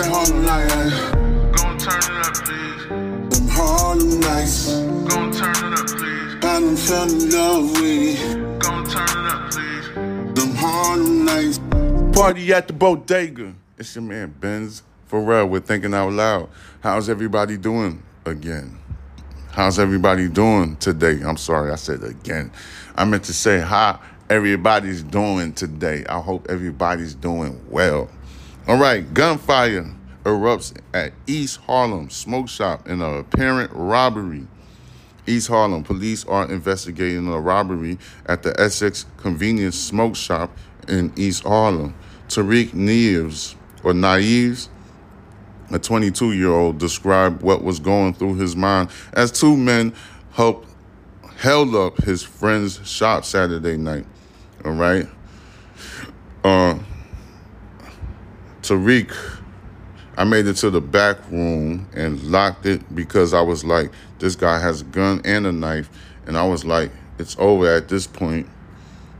that Harlem like Gon' turn it up, please. Them Harlem nights. Gon' turn it up, please. I done fell in love with it. Gon' turn it up, please. Them Harlem nights. Party at the bodega. It's your man Benz Pharrell with Thinking Out Loud. How's everybody doing again? How's everybody doing today? I'm sorry, I said again. I meant to say how everybody's doing today. I hope everybody's doing well. All right, gunfire erupts at East Harlem smoke shop in an apparent robbery. East Harlem police are investigating a robbery at the Essex convenience smoke shop in East Harlem. Tariq Neves, or Naives, a 22 year old, described what was going through his mind as two men helped held up his friend's shop Saturday night. All right. Uh, Tariq, I made it to the back room and locked it because I was like, this guy has a gun and a knife. And I was like, it's over at this point.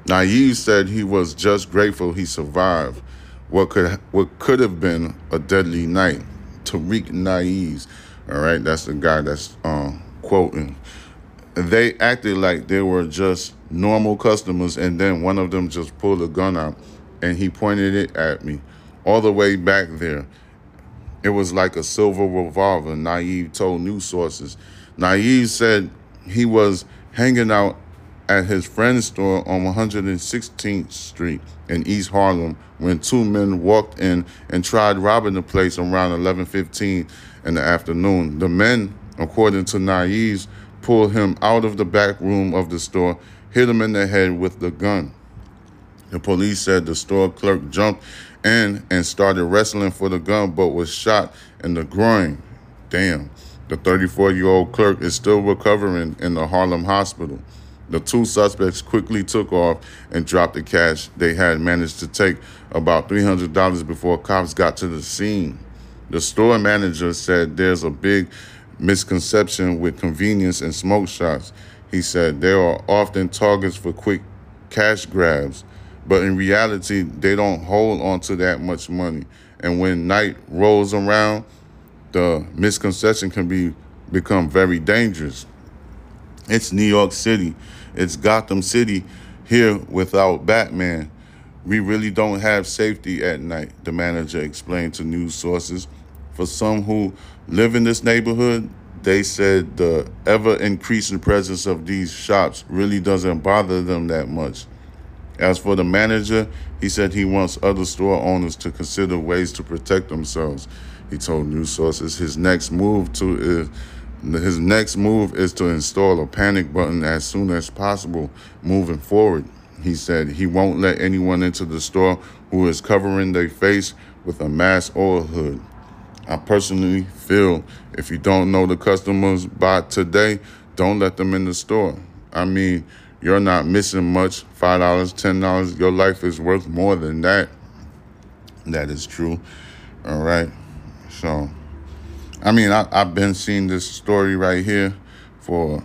Naive said he was just grateful he survived what could what could have been a deadly night. Tariq Naive, all right, that's the guy that's um, quoting. They acted like they were just normal customers, and then one of them just pulled a gun out and he pointed it at me all the way back there. It was like a silver revolver, Naive told news sources. Naive said he was hanging out at his friend's store on 116th Street in East Harlem when two men walked in and tried robbing the place around 11:15 in the afternoon. The men, according to Naive, pulled him out of the back room of the store, hit him in the head with the gun. The police said the store clerk jumped in and started wrestling for the gun but was shot in the groin. Damn. The 34 year old clerk is still recovering in the Harlem hospital. The two suspects quickly took off and dropped the cash they had managed to take about $300 before cops got to the scene. The store manager said there's a big misconception with convenience and smoke shops. He said they are often targets for quick cash grabs, but in reality, they don't hold on to that much money. And when night rolls around, the misconception can be become very dangerous. It's New York City. It's Gotham City here without Batman. We really don't have safety at night, the manager explained to news sources. For some who live in this neighborhood, they said the ever increasing presence of these shops really doesn't bother them that much. As for the manager, he said he wants other store owners to consider ways to protect themselves. He told news sources his next move to is his next move is to install a panic button as soon as possible moving forward. He said he won't let anyone into the store who is covering their face with a mask or a hood. I personally feel if you don't know the customers by today, don't let them in the store. I mean, you're not missing much $5, $10. Your life is worth more than that. That is true. All right. So. I mean, I, have been seeing this story right here for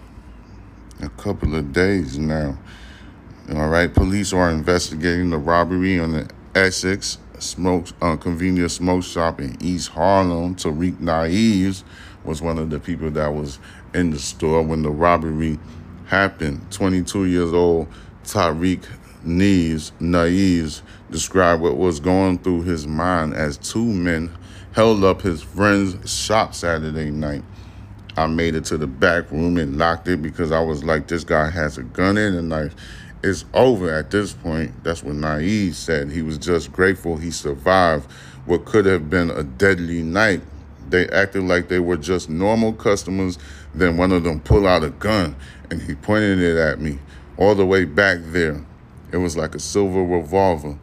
a couple of days now. All right, police are investigating the robbery on the Essex smoke uh, convenience smoke shop in East Harlem. Tariq Naives was one of the people that was in the store when the robbery happened. 22 years old Tariq Neves, Naives described what was going through his mind as two men held up his friend's shop Saturday night. I made it to the back room and locked it because I was like, this guy has a gun and a knife. It's over at this point. That's what Naive said. He was just grateful he survived what could have been a deadly night. They acted like they were just normal customers. Then one of them pulled out a gun and he pointed it at me all the way back there. It was like a silver revolver.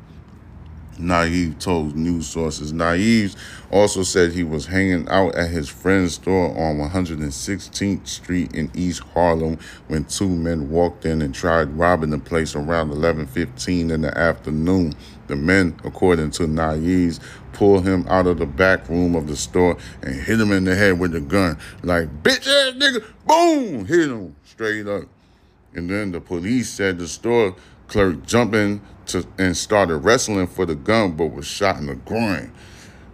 Naive told news sources. Naive also said he was hanging out at his friend's store on 116th Street in East Harlem when two men walked in and tried robbing the place around 11:15 in the afternoon. The men, according to Naive, pulled him out of the back room of the store and hit him in the head with a gun. Like, bitch ass nigga, boom, hit him straight up. And then the police said the store clerk jumped in to, and started wrestling for the gun, but was shot in the groin.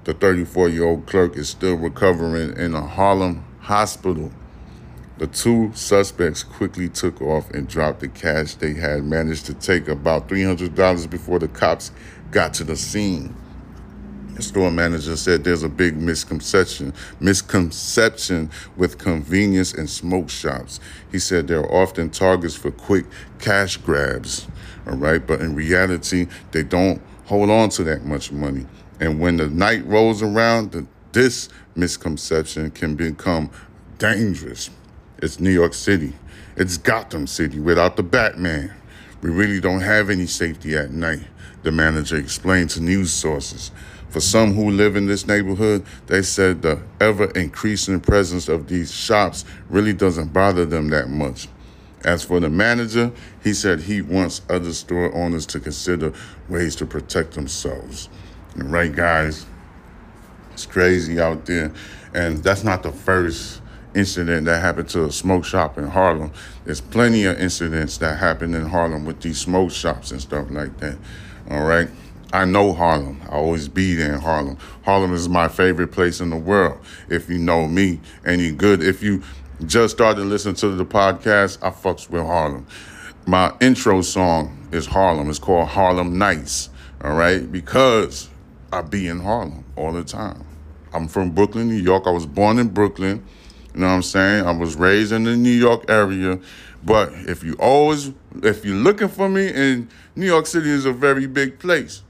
The 34 year old clerk is still recovering in a Harlem hospital. The two suspects quickly took off and dropped the cash they had managed to take about $300 before the cops got to the scene. The store manager said there's a big misconception misconception with convenience and smoke shops. He said they're often targets for quick cash grabs. All right, but in reality, they don't hold on to that much money. And when the night rolls around, the, this misconception can become dangerous. It's New York City. It's Gotham City without the Batman. We really don't have any safety at night, the manager explained to news sources. For some who live in this neighborhood, they said the ever increasing presence of these shops really doesn't bother them that much. As for the manager, he said he wants other store owners to consider ways to protect themselves. And right, guys, it's crazy out there. And that's not the first incident that happened to a smoke shop in Harlem. There's plenty of incidents that happen in Harlem with these smoke shops and stuff like that. All right. I know Harlem. I always be there in Harlem. Harlem is my favorite place in the world. If you know me, any good. If you just started listening to the podcast, I fucks with Harlem. My intro song is Harlem. It's called Harlem Nights. All right, because I be in Harlem all the time. I'm from Brooklyn, New York. I was born in Brooklyn. You know what I'm saying? I was raised in the New York area. But if you always, if you're looking for me, and New York City is a very big place.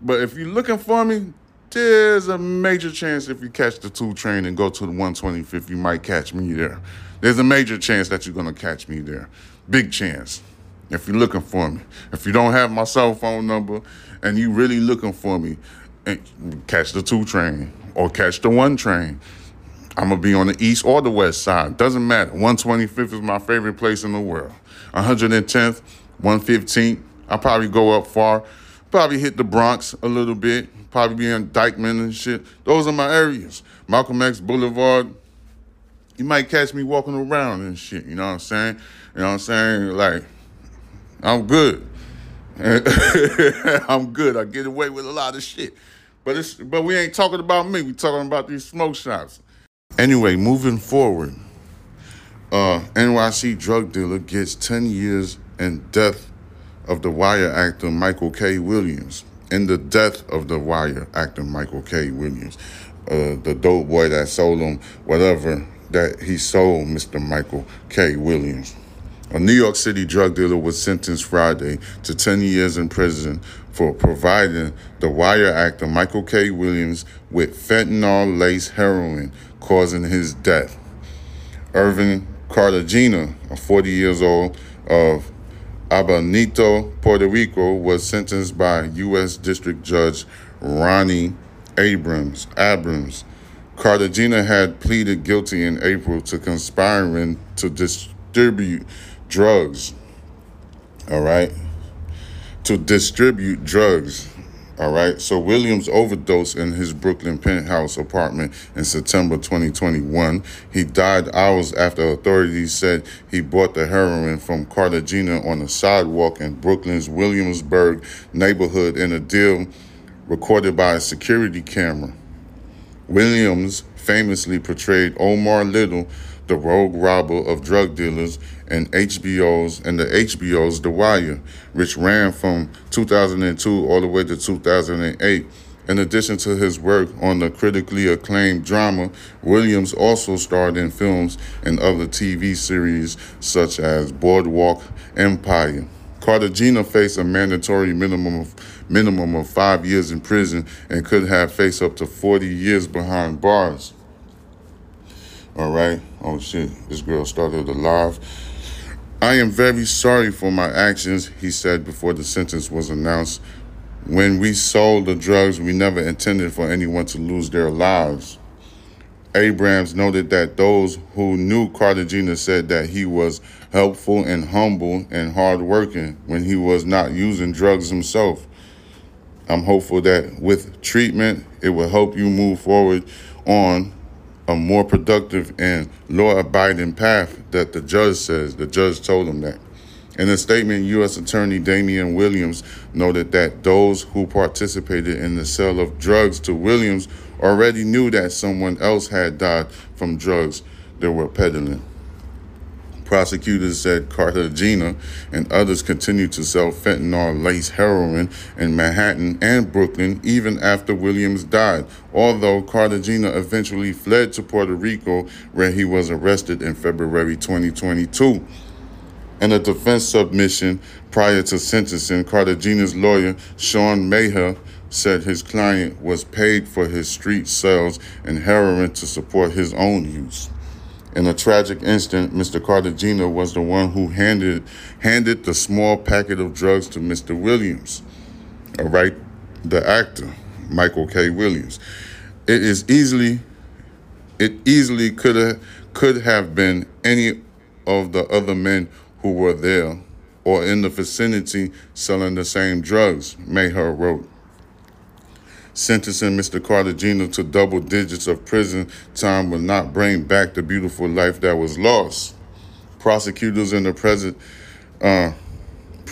But if you're looking for me, there's a major chance if you catch the two train and go to the 125th, you might catch me there. There's a major chance that you're gonna catch me there. Big chance. If you're looking for me. If you don't have my cell phone number and you really looking for me, eh, catch the two train or catch the one train. I'm gonna be on the east or the west side. Doesn't matter. 125th is my favorite place in the world. 110th, 115th. I'll probably go up far. Probably hit the Bronx a little bit. Probably be in Dyckman and shit. Those are my areas. Malcolm X Boulevard. You might catch me walking around and shit. You know what I'm saying? You know what I'm saying? Like, I'm good. I'm good. I get away with a lot of shit. But it's but we ain't talking about me. We talking about these smoke shops. Anyway, moving forward, uh, NYC drug dealer gets 10 years and death of the Wire actor Michael K. Williams. In the death of the Wire actor Michael K. Williams, uh, the dope boy that sold him whatever that he sold Mr. Michael K. Williams. A New York City drug dealer was sentenced Friday to 10 years in prison for providing the Wire actor Michael K. Williams with fentanyl laced heroin, causing his death. Irvin Cartagena, a 40 years old of Abanito, Puerto Rico, was sentenced by U.S. District Judge Ronnie Abrams. Abrams. Cartagena had pleaded guilty in April to conspiring to distribute drugs. All right. To distribute drugs. All right. So Williams overdosed in his Brooklyn penthouse apartment in September 2021. He died hours after authorities said he bought the heroin from Cartagena on a sidewalk in Brooklyn's Williamsburg neighborhood in a deal recorded by a security camera. Williams famously portrayed Omar Little, the rogue robber of drug dealers, and HBO's and the HBO's The Wire, which ran from 2002 all the way to 2008. In addition to his work on the critically acclaimed drama, Williams also starred in films and other TV series such as Boardwalk Empire. Cartagena faced a mandatory minimum of minimum of five years in prison and could have faced up to 40 years behind bars. All right. Oh shit. This girl started a live. I am very sorry for my actions, he said before the sentence was announced. When we sold the drugs, we never intended for anyone to lose their lives. Abrams noted that those who knew Cartagena said that he was helpful and humble and hardworking when he was not using drugs himself. I'm hopeful that with treatment, it will help you move forward on a more productive and law abiding path that the judge says. The judge told him that. In a statement, U.S. Attorney Damian Williams noted that those who participated in the sale of drugs to Williams already knew that someone else had died from drugs they were peddling. Prosecutors said Cartagena and others continued to sell fentanyl laced heroin in Manhattan and Brooklyn even after Williams died, although Cartagena eventually fled to Puerto Rico where he was arrested in February 2022. In a defense submission prior to sentencing, Cartagena's lawyer, Sean Maher, said his client was paid for his street sales and heroin to support his own use. In a tragic instant, Mr. Cartagena was the one who handed handed the small packet of drugs to Mr. Williams. All right, the actor, Michael K. Williams. It is easily it easily could have could have been any of the other men who were there or in the vicinity selling the same drugs, Maher wrote sentencing Mr. Cartagena to double digits of prison time will not bring back the beautiful life that was lost. Prosecutors in the present uh,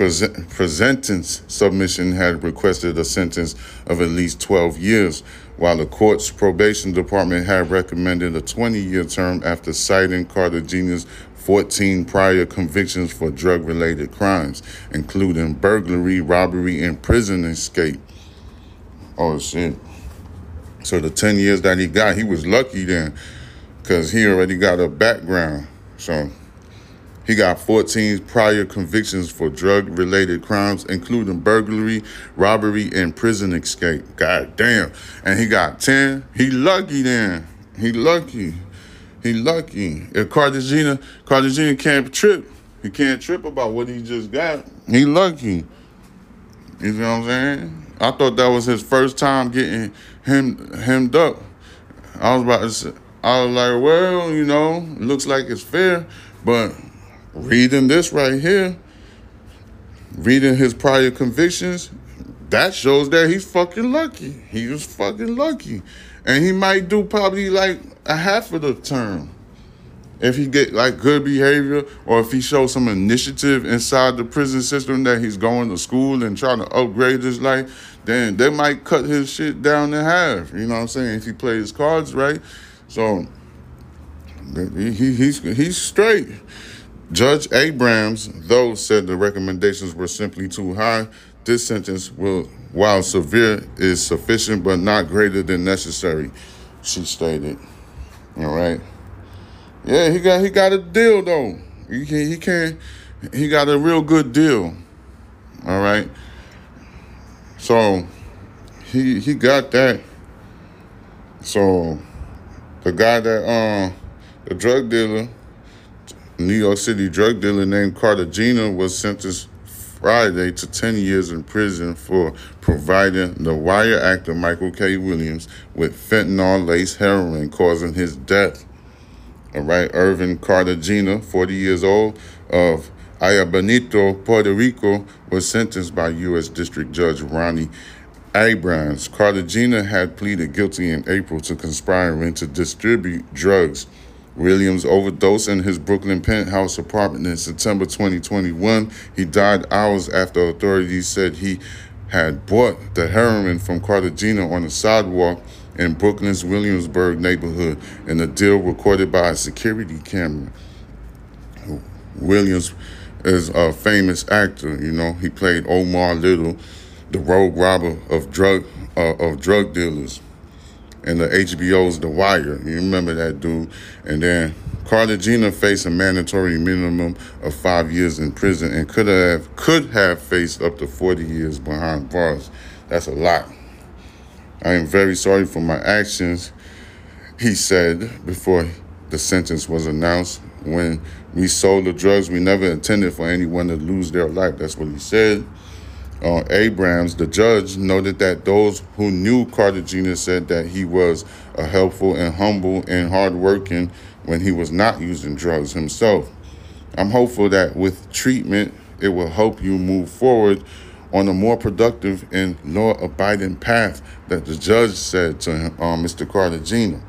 present, presentence submission had requested a sentence of at least 12 years, while the court's probation department had recommended a 20 year term after citing Cartagena's 14 prior convictions for drug related crimes, including burglary, robbery, and prison escape. Oh shit. So the 10 years that he got, he was lucky then because he already got a background. So he got 14 prior convictions for drug related crimes, including burglary, robbery, and prison escape. God damn. And he got 10. He lucky then. He lucky. He lucky. If Cartagena, Cartagena can't trip. He can't trip about what he just got. He lucky. You know what I'm saying? I thought that was his first time getting him hemmed up. I was about to say, I was like, well, you know, looks like it's fair, but reading this right here, reading his prior convictions, that shows that he's fucking lucky. He was fucking lucky. And he might do probably like a half of the term if he get like good behavior or if he shows some initiative inside the prison system that he's going to school and trying to upgrade his life, then they might cut his shit down in half. You know what I'm saying? If he plays his cards right. So he, he's he's straight. Judge Abrams, though, said the recommendations were simply too high. This sentence will, while severe, is sufficient but not greater than necessary, she stated. All right. Yeah, he got he got a deal though. He can't he can't he got a real good deal. All right. So he he got that. So the guy that um the drug dealer, New York City drug dealer named Cartagena was sentenced Friday to 10 years in prison for providing the wire actor Michael K. Williams with fentanyl laced heroin causing his death. All right, Irvin Cartagena, 40 years old, of Ayabanito, Puerto Rico, was sentenced by U.S. District Judge Ronnie Abrams. Cartagena had pleaded guilty in April to conspiring to distribute drugs. Williams overdosed in his Brooklyn penthouse apartment in September 2021. He died hours after authorities said he had bought the heroin from Cartagena on the sidewalk in Brooklyn's Williamsburg neighborhood in a deal recorded by a security camera. Williams is a famous actor, you know. He played Omar Little, the rogue robber of drug uh, of drug dealers. And the HBO's The Wire. You remember that dude. And then Cartagena faced a mandatory minimum of five years in prison and could have could have faced up to 40 years behind bars. That's a lot. I am very sorry for my actions, he said before the sentence was announced. When we sold the drugs, we never intended for anyone to lose their life. That's what he said. Uh, Abrams, the judge, noted that those who knew Cartagena said that he was a helpful and humble and hardworking when he was not using drugs himself. I'm hopeful that with treatment, it will help you move forward on a more productive and law abiding path that the judge said to him, uh, Mr. Cartagena.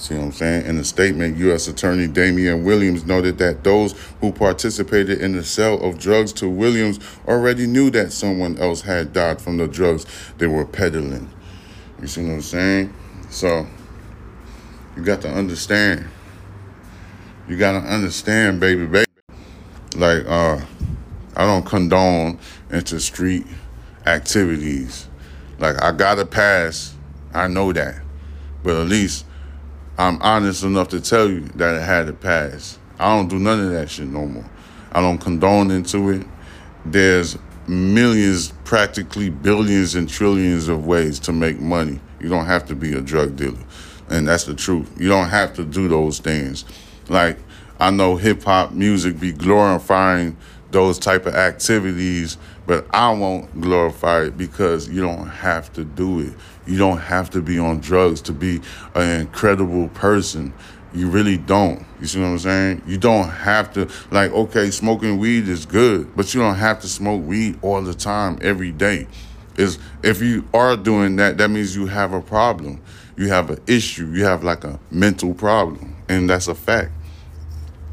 See what I'm saying? In a statement, U.S. Attorney Damian Williams noted that those who participated in the sale of drugs to Williams already knew that someone else had died from the drugs they were peddling. You see what I'm saying? So, you got to understand. You got to understand, baby, baby. Like, uh, I don't condone into street activities. Like, I got to pass. I know that. But at least I'm honest enough to tell you that it had to pass. I don't do none of that shit no more. I don't condone into it. There's millions, practically billions and trillions of ways to make money. You don't have to be a drug dealer. And that's the truth. You don't have to do those things. Like I know hip hop music be glorifying those type of activities, but I won't glorify it because you don't have to do it. You don't have to be on drugs to be an incredible person. You really don't. You see what I'm saying? You don't have to like okay, smoking weed is good, but you don't have to smoke weed all the time every day. Is if you are doing that, that means you have a problem. You have an issue. You have like a mental problem, and that's a fact.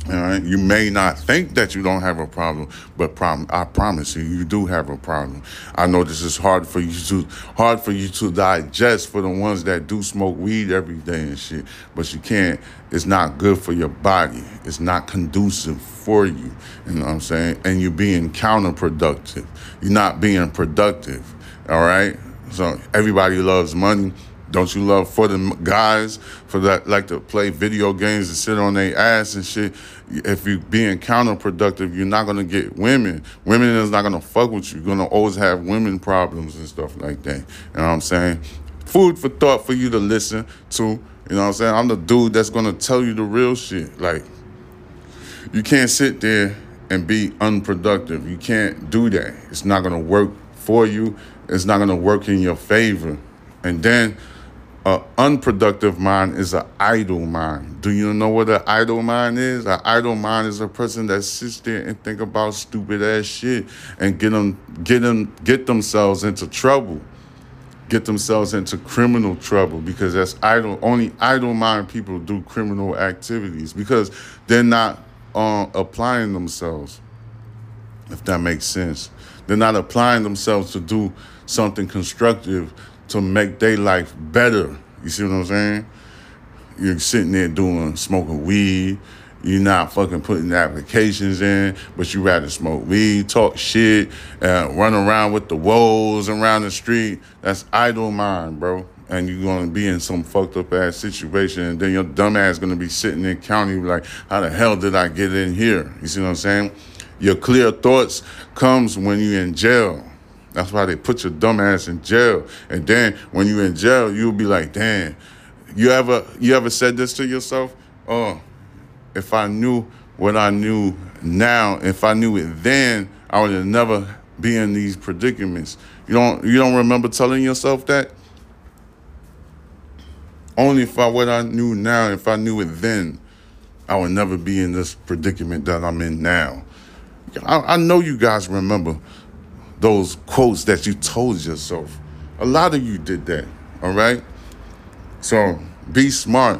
All right. You may not think that you don't have a problem, but prom- I promise you, you do have a problem. I know this is hard for you to hard for you to digest for the ones that do smoke weed every day and shit. But you can't. It's not good for your body. It's not conducive for you. You know what I'm saying? And you're being counterproductive. You're not being productive. All right. So everybody loves money. Don't you love for the guys for that like to play video games and sit on their ass and shit? If you being counterproductive, you're not gonna get women. Women is not gonna fuck with you. You're gonna always have women problems and stuff like that. You know what I'm saying? Food for thought for you to listen to. You know what I'm saying? I'm the dude that's gonna tell you the real shit. Like you can't sit there and be unproductive. You can't do that. It's not gonna work for you. It's not gonna work in your favor. And then an unproductive mind is an idle mind. Do you know what an idle mind is? An idle mind is a person that sits there and think about stupid ass shit and get them, get them, get themselves into trouble, get themselves into criminal trouble because that's idle. Only idle mind people do criminal activities because they're not uh, applying themselves. If that makes sense, they're not applying themselves to do something constructive to make their life better. You see what I'm saying? You're sitting there doing smoking weed. You're not fucking putting applications in, but you rather smoke weed, talk shit, uh, run around with the woes around the street. That's idle mind, bro. And you're gonna be in some fucked up ass situation, and then your dumb ass gonna be sitting in county like, how the hell did I get in here? You see what I'm saying? Your clear thoughts comes when you're in jail. That's why they put your dumb ass in jail. And then when you're in jail, you'll be like, damn. You ever you ever said this to yourself? Oh, if I knew what I knew now, if I knew it then, I would have never be in these predicaments. You don't you don't remember telling yourself that? Only if I what I knew now, if I knew it then, I would never be in this predicament that I'm in now. I, I know you guys remember those quotes that you told yourself. A lot of you did that, all right? So be smart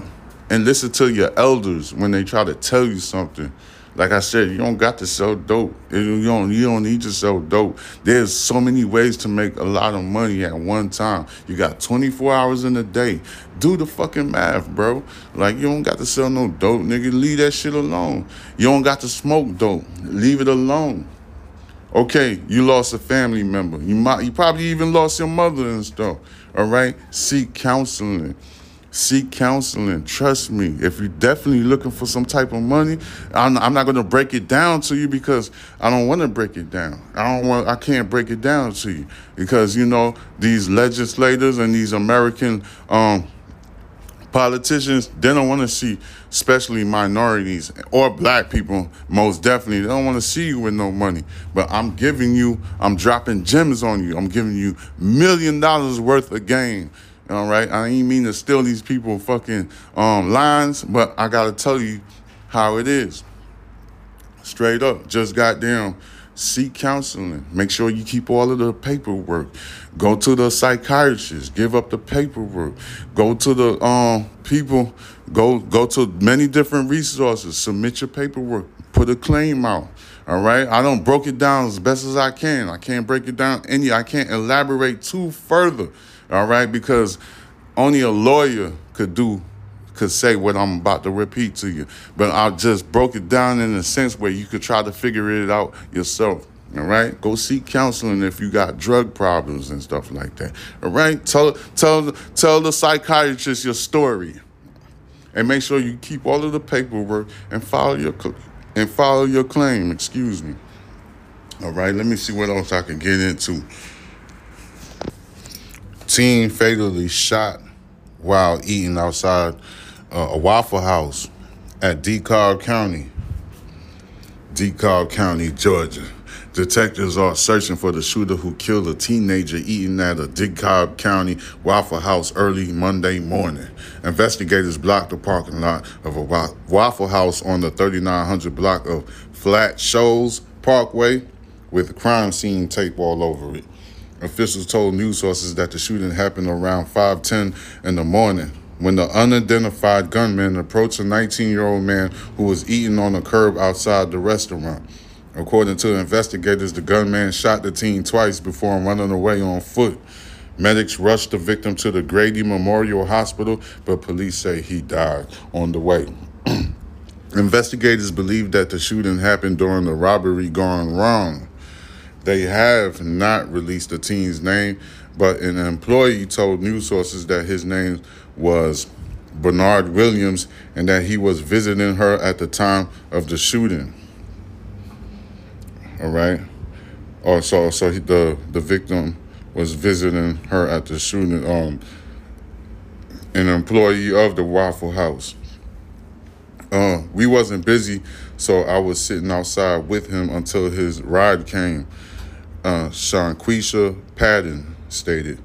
and listen to your elders when they try to tell you something. Like I said, you don't got to sell dope. You don't, you don't need to sell dope. There's so many ways to make a lot of money at one time. You got 24 hours in a day. Do the fucking math, bro. Like, you don't got to sell no dope, nigga. Leave that shit alone. You don't got to smoke dope. Leave it alone. Okay, you lost a family member. You might you probably even lost your mother and stuff. All right? Seek counseling. Seek counseling. Trust me. If you're definitely looking for some type of money, I'm, I'm not going to break it down to you because I don't want to break it down. I don't want. I can't break it down to you because you know these legislators and these American um, politicians they don't want to see especially minorities or black people most definitely. They don't want to see you with no money. But i'm giving you i'm dropping gems on you. I'm giving you million dollars worth of game all right i ain't mean to steal these people fucking um, lines but i gotta tell you how it is. Straight up just goddamn seek counseling. Make sure you keep all of the paperwork. Go to the psychiatrist. Give up the paperwork. Go to the um people. Go go to many different resources. Submit your paperwork. Put a claim out. All right. I don't broke it down as best as I can. I can't break it down any. I can't elaborate too further. All right, because only a lawyer could do could say what I'm about to repeat to you. But I just broke it down in a sense where you could try to figure it out yourself. All right, go seek counseling if you got drug problems and stuff like that. All right, tell tell tell the psychiatrist your story, and make sure you keep all of the paperwork and follow your and follow your claim. Excuse me. All right, let me see what else I can get into. Teen fatally shot while eating outside uh, a Waffle House at DeKalb County, DeKalb County, Georgia. Detectives are searching for the shooter who killed a teenager eating at a DeKalb County Waffle House early Monday morning. Investigators blocked the parking lot of a Waffle House on the 3900 block of Flat Shoals Parkway with crime scene tape all over it. Officials told news sources that the shooting happened around 5:10 in the morning when the unidentified gunman approached a 19-year-old man who was eating on a curb outside the restaurant. According to investigators, the gunman shot the teen twice before running away on foot. Medics rushed the victim to the Grady Memorial Hospital, but police say he died on the way. Investigators believe that the shooting happened during the robbery gone wrong. They have not released the teen's name, but an employee told news sources that his name was Bernard Williams and that he was visiting her at the time of the shooting. All right. Oh, so so he, the the victim was visiting her at the shooting. Um, an employee of the Waffle House. Uh, we wasn't busy, so I was sitting outside with him until his ride came uh, Shanquisha Patton stated.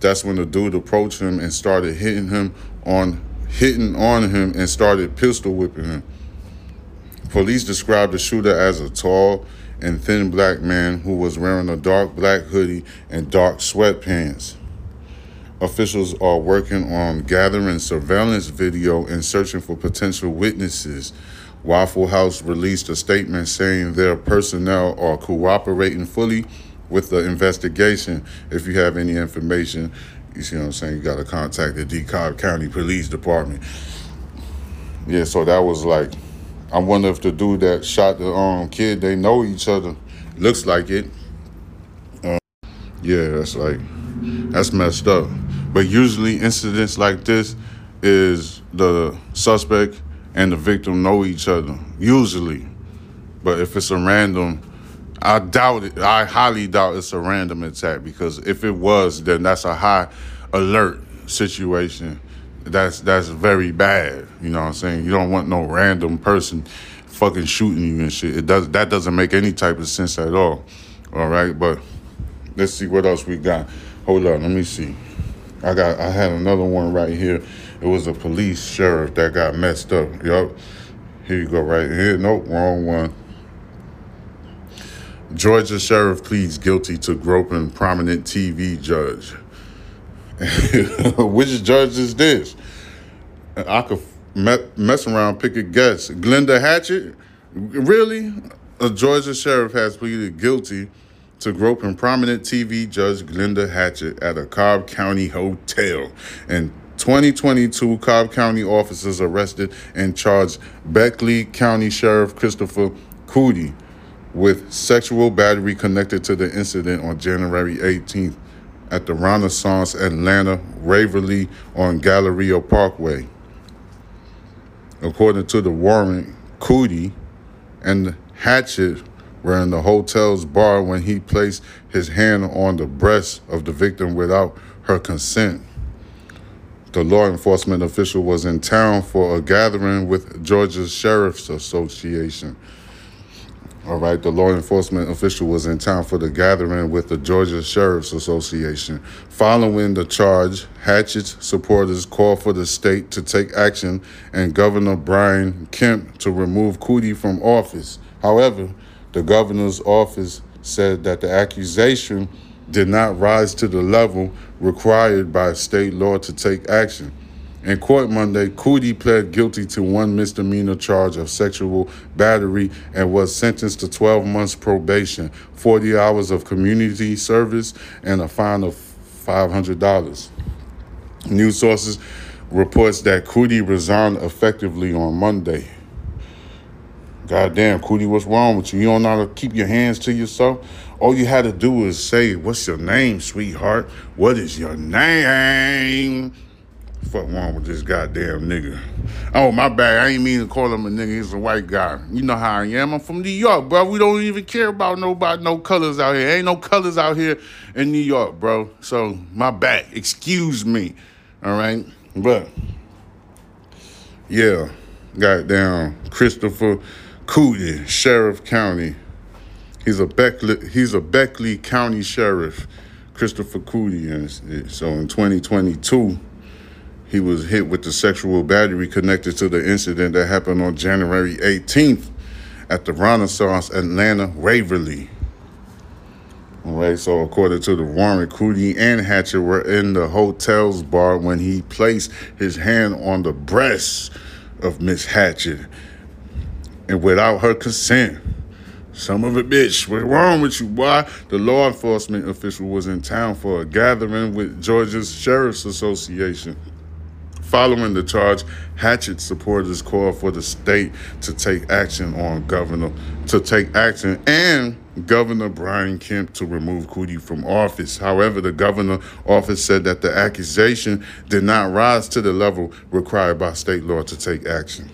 That's when the dude approached him and started hitting him on hitting on him and started pistol whipping him. Police described the shooter as a tall and thin black man who was wearing a dark black hoodie and dark sweatpants. Officials are working on gathering surveillance video and searching for potential witnesses Waffle House released a statement saying their personnel are cooperating fully with the investigation. If you have any information, you see what I'm saying, you got to contact the DeKalb County Police Department. Yeah, so that was like, I wonder if the dude that shot the um kid, they know each other. Looks like it. Uh, yeah, that's like, that's messed up. But usually incidents like this is the suspect and the victim know each other, usually. But if it's a random, I doubt it. I highly doubt it's a random attack because if it was, then that's a high alert situation. That's that's very bad. You know what I'm saying? You don't want no random person fucking shooting you and shit. It does that doesn't make any type of sense at all. All right, but let's see what else we got. Hold on, let me see. I got I had another one right here. It was a police sheriff that got messed up. Yup. Here you go, right here. Nope, wrong one. Georgia sheriff pleads guilty to groping prominent TV judge. Which judge is this? I could mess around, pick a guess. Glenda Hatchett? Really? A Georgia sheriff has pleaded guilty to groping prominent TV judge Glenda Hatchett at a Cobb County hotel In 2022 Cobb County officers arrested and charged Beckley County Sheriff Christopher Coody with sexual battery connected to the incident on January 18th at the Renaissance Atlanta Waverly on Galleria Parkway. According to the warrant, Coody and Hatchett were in the hotel's bar when he placed his hand on the breast of the victim without her consent the law enforcement official was in town for a gathering with Georgia Sheriff's Association. All right, the law enforcement official was in town for the gathering with the Georgia Sheriff's Association. Following the charge, Hatchett's supporters called for the state to take action and Governor Brian Kemp to remove Coody from office. However, The governor's office said that the accusation did not rise to the level required by state law to take action. In court Monday, Coody pled guilty to one misdemeanor charge of sexual battery and was sentenced to 12 months probation, 40 hours of community service, and a fine of $500. News sources reports that Coody resigned effectively on Monday. Goddamn, Cootie, what's wrong with you? You don't know how to keep your hands to yourself? All you had to do was say, What's your name, sweetheart? What is your name? Fuck wrong with this goddamn nigga. Oh, my bad. I ain't mean to call him a nigga. He's a white guy. You know how I am. I'm from New York, bro. We don't even care about nobody, no colors out here. Ain't no colors out here in New York, bro. So, my bad. Excuse me. All right? But, yeah. Goddamn Christopher Cooley, Sheriff County. He's a Beckley, he's a Beckley County Sheriff, Christopher. And so in 2022, he was hit with the sexual battery connected to the incident that happened on January 18th at the Renaissance Atlanta Waverly. All right, so according to the warrant, Cooley and Hatcher were in the hotel's bar when he placed his hand on the breast of Miss Hatcher and without her consent. Some of it, bitch. What's wrong with you, boy? The law enforcement official was in town for a gathering with Georgia's Sheriff's Association. Following the charge, Hatchett supporters called for the state to take action on Governor to take action and Governor Brian Kemp to remove Coody from office. However, the governor office said that the accusation did not rise to the level required by state law to take action.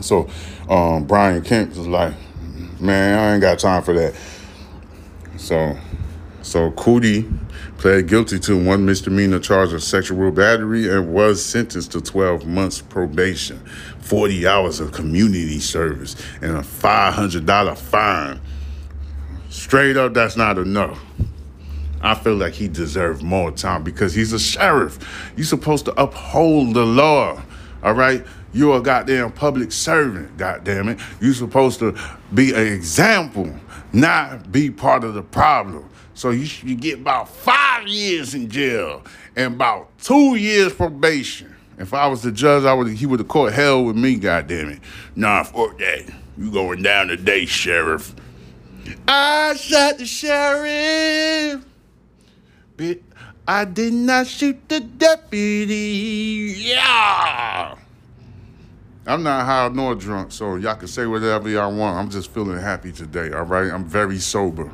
So um, Brian Kemp was like, man, I ain't got time for that. So so Coody pled guilty to one misdemeanor charge of sexual battery and was sentenced to 12 months probation, 40 hours of community service, and a $500 fine. Straight up, that's not enough. I feel like he deserved more time because he's a sheriff. You're supposed to uphold the law, all right? You're a goddamn public servant, goddamn it. You're supposed to be an example, not be part of the problem. So you should get about five years in jail and about two years probation. If I was the judge, I would he would have caught hell with me, goddamn it. Nah, fuck that. You going down today, sheriff. I shot the sheriff. But I did not shoot the deputy. Yeah. I'm not high nor drunk, so y'all can say whatever y'all want. I'm just feeling happy today, all right? I'm very sober.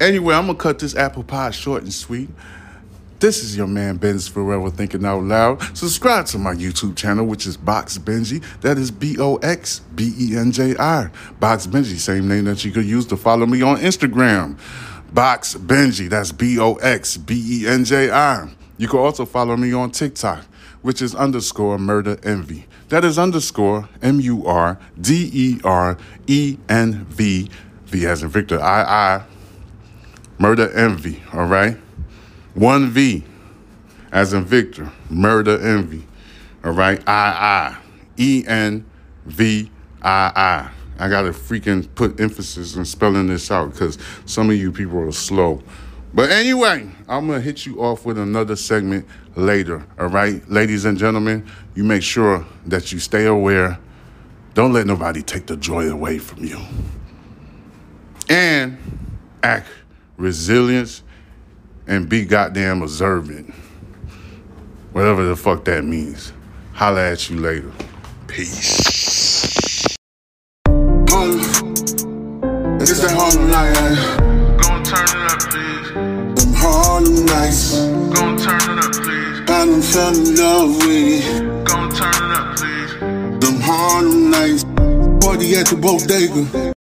Anyway, I'm gonna cut this apple pie short and sweet. This is your man Ben's Forever Thinking Out Loud. Subscribe to my YouTube channel, which is Box Benji. That is B O X B E N J I. Box Benji, same name that you could use to follow me on Instagram. Box Benji, that's B O X B E N J I. You can also follow me on TikTok, which is underscore murder envy. That is underscore M U R D E R E N V, V as in Victor, I I Murder Envy, all right? One V, as in Victor, Murder Envy, all right? I I E N V I I. I gotta freaking put emphasis on spelling this out because some of you people are slow. But anyway, I'm gonna hit you off with another segment later, all right? Ladies and gentlemen, you make sure that you stay aware. Don't let nobody take the joy away from you. And act resilience, and be goddamn observant. Whatever the fuck that means. Holla at you later. Peace. Harlem. It's that Harlem night. Gon' turn it up, please. Them Harlem nights. Gon' turn it up, please. I done fell in love with it. Gon' turn it up, please. Them Harlem nights. Party at the bodega.